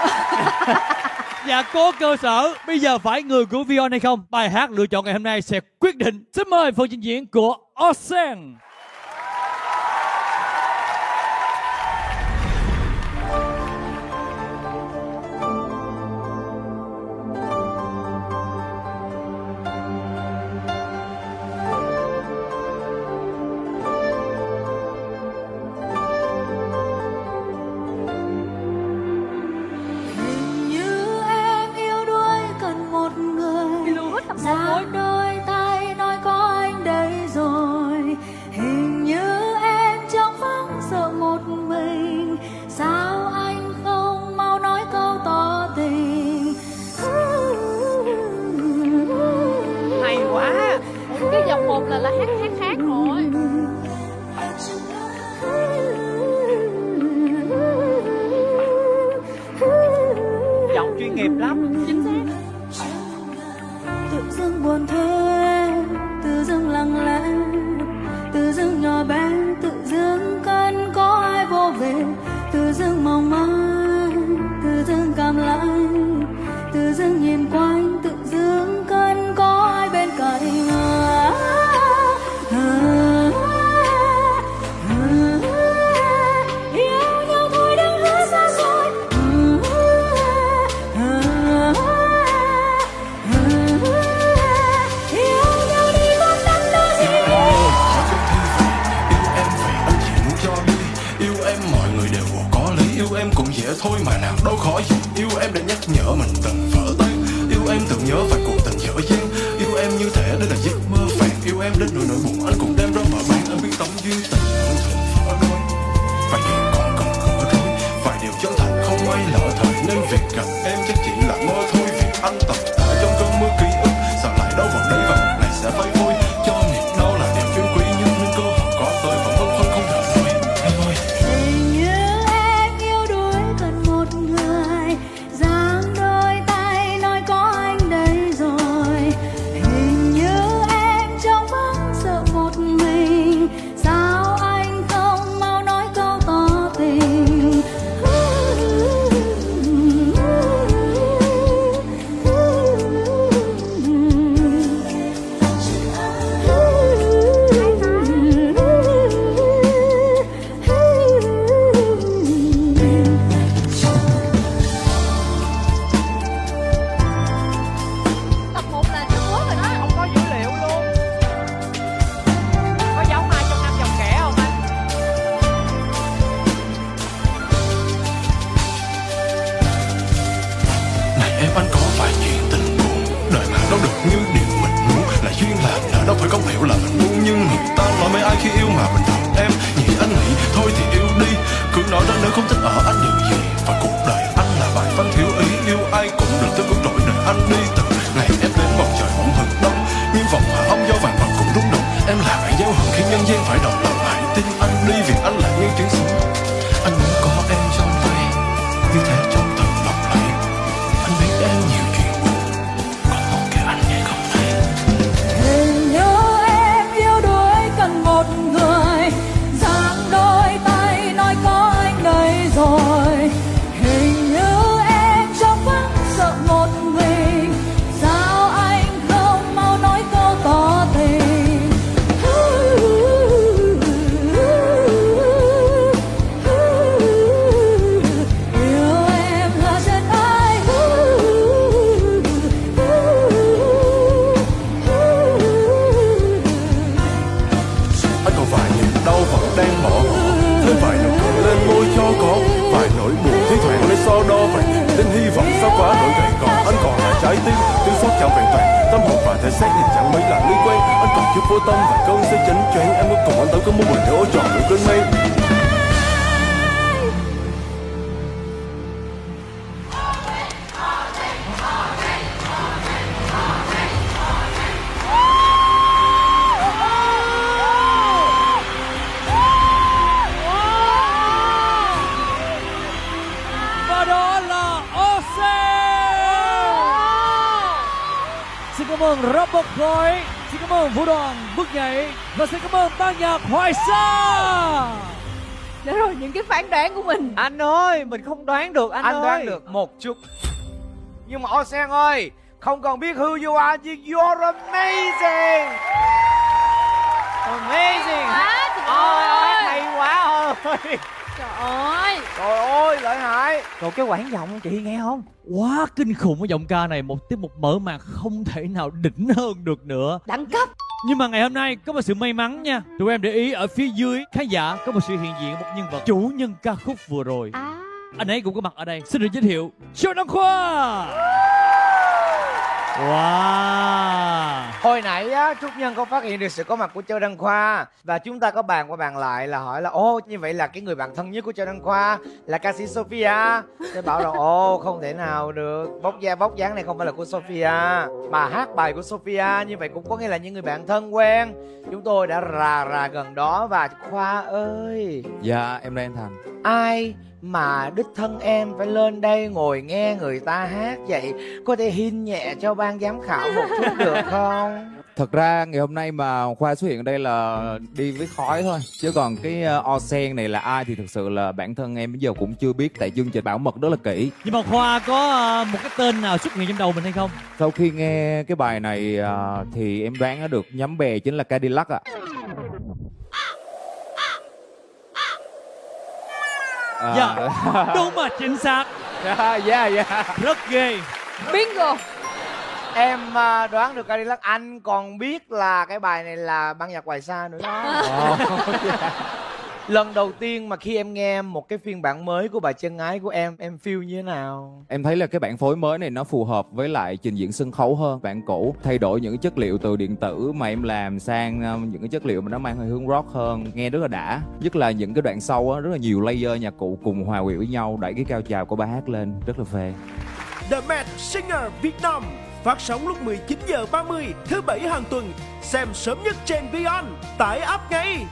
Dạ có cơ sở, Bây giờ phải người của Vion hay không? Bài hát lựa chọn ngày hôm nay sẽ quyết định. Xin mời phần trình diễn của Osen thôi mà nào, đâu khỏi yêu em để nhắc nhở mình từng vỡ tan. Yêu em tưởng nhớ phải em anh có vài chuyện tình buồn? Đời mà nó được như điều mình muốn. Là duyên là nợ nó phải có hiểu là mình muốn nhưng người ta nói mấy ai khi yêu mà mình thật em. Nhỉ anh nghĩ thôi thì yêu đi. Cứ nói ra nếu không thích ở trái tim tiếng sót chạm tâm hồn và thể xác thì chẳng mấy là nguy quen anh còn thiếu vô tâm và câu sẽ chấn choáng. Em có cùng anh đâu có muốn mình để ô tròn được cơn mây. xin cảm ơn Robert Boy, xin cảm ơn Vũ Đoàn Bước Nhảy và xin cảm ơn ban nhạc Hoài Sa. Để rồi những cái phán đoán của mình. Anh ơi, mình không đoán được anh, anh ơi. đoán được một chút. Nhưng mà Ocean ơi, không còn biết who you are, you're amazing. Amazing. Quá, trời ơi, hay quá ơi. Trời ơi. Trời ơi lợi hại. Rồi cái quãng giọng chị nghe không? Quá kinh khủng cái giọng ca này Một tiết mục mở màn không thể nào đỉnh hơn được nữa. Đẳng cấp. Nhưng mà ngày hôm nay có một sự may mắn nha. Tụi em để ý ở phía dưới khán giả Có một sự hiện diện một nhân vật. Chủ nhân ca khúc vừa rồi. À. Anh ấy cũng có mặt ở đây. Xin được giới thiệu Châu Đăng Khoa Wow. Hồi nãy á, Trúc Nhân có phát hiện được sự có mặt của Châu Đăng Khoa. Và chúng ta có bàn qua bàn lại là hỏi là Ô như vậy là cái người bạn thân nhất của Châu Đăng Khoa Là ca sĩ Sophia? Tôi bảo là ồ không thể nào được. Bóc da bóc dáng này không phải là của Sophia. Mà hát bài của Sophia Như vậy cũng có nghĩa là những người bạn thân quen. Chúng tôi đã rà rà gần đó Và Khoa ơi. Dạ em đây anh Thành Ai mà đích thân em phải lên đây ngồi nghe người ta hát vậy? Có thể hin nhẹ cho ban giám khảo một chút được không? Thật ra ngày hôm nay mà Khoa xuất hiện ở đây là đi với khói thôi. Chứ còn cái uh, o sen này là ai thì thực sự là bản thân em bây giờ cũng chưa biết Tại chương trình bảo mật rất là kỹ. Nhưng mà Khoa có ờ, một cái tên nào xuất hiện trong đầu mình hay không? Sau khi nghe cái bài này uh, thì em đoán nó được. Nhắm bè chính là Cadillac ạ. À, Dạ Đúng mà chính xác. Dạ dạ. Dạ Rất ghê. Bingo. Em à, đoán được Cadillac. Anh còn biết là cái bài này là ban nhạc hoài sa nữa đó Lần đầu tiên mà khi em nghe một cái phiên bản mới của bài chân ái của em Em feel như thế nào? Em thấy là cái bản phối mới này nó phù hợp với lại trình diễn sân khấu hơn bản cũ Thay đổi những chất liệu từ điện tử mà em làm sang uh, những cái chất liệu mà nó mang hơi hướng rock hơn Nghe rất là đã Nhất là những cái đoạn sau á, rất là nhiều layer nhạc cụ cùng hòa quyện với nhau Đẩy cái cao trào của bài hát lên rất là phê The Mad Singer Việt Nam phát sóng lúc 19 giờ 30 thứ bảy hàng tuần. Xem sớm nhất trên Beyond. Tải app ngay.